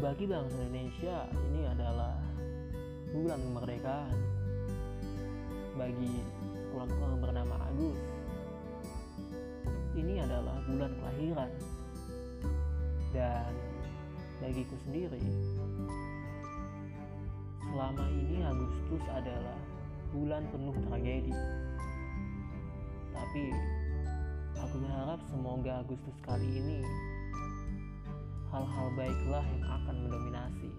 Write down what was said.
bagi bangsa Indonesia ini adalah bulan kemerdekaan. Bagi kelompok bernama Agus ini adalah bulan kelahiran. Dan bagiku sendiri selama ini Agustus adalah bulan penuh tragedi. Tapi aku berharap semoga Agustus kali ini hal-hal baiklah yang akan mendominasi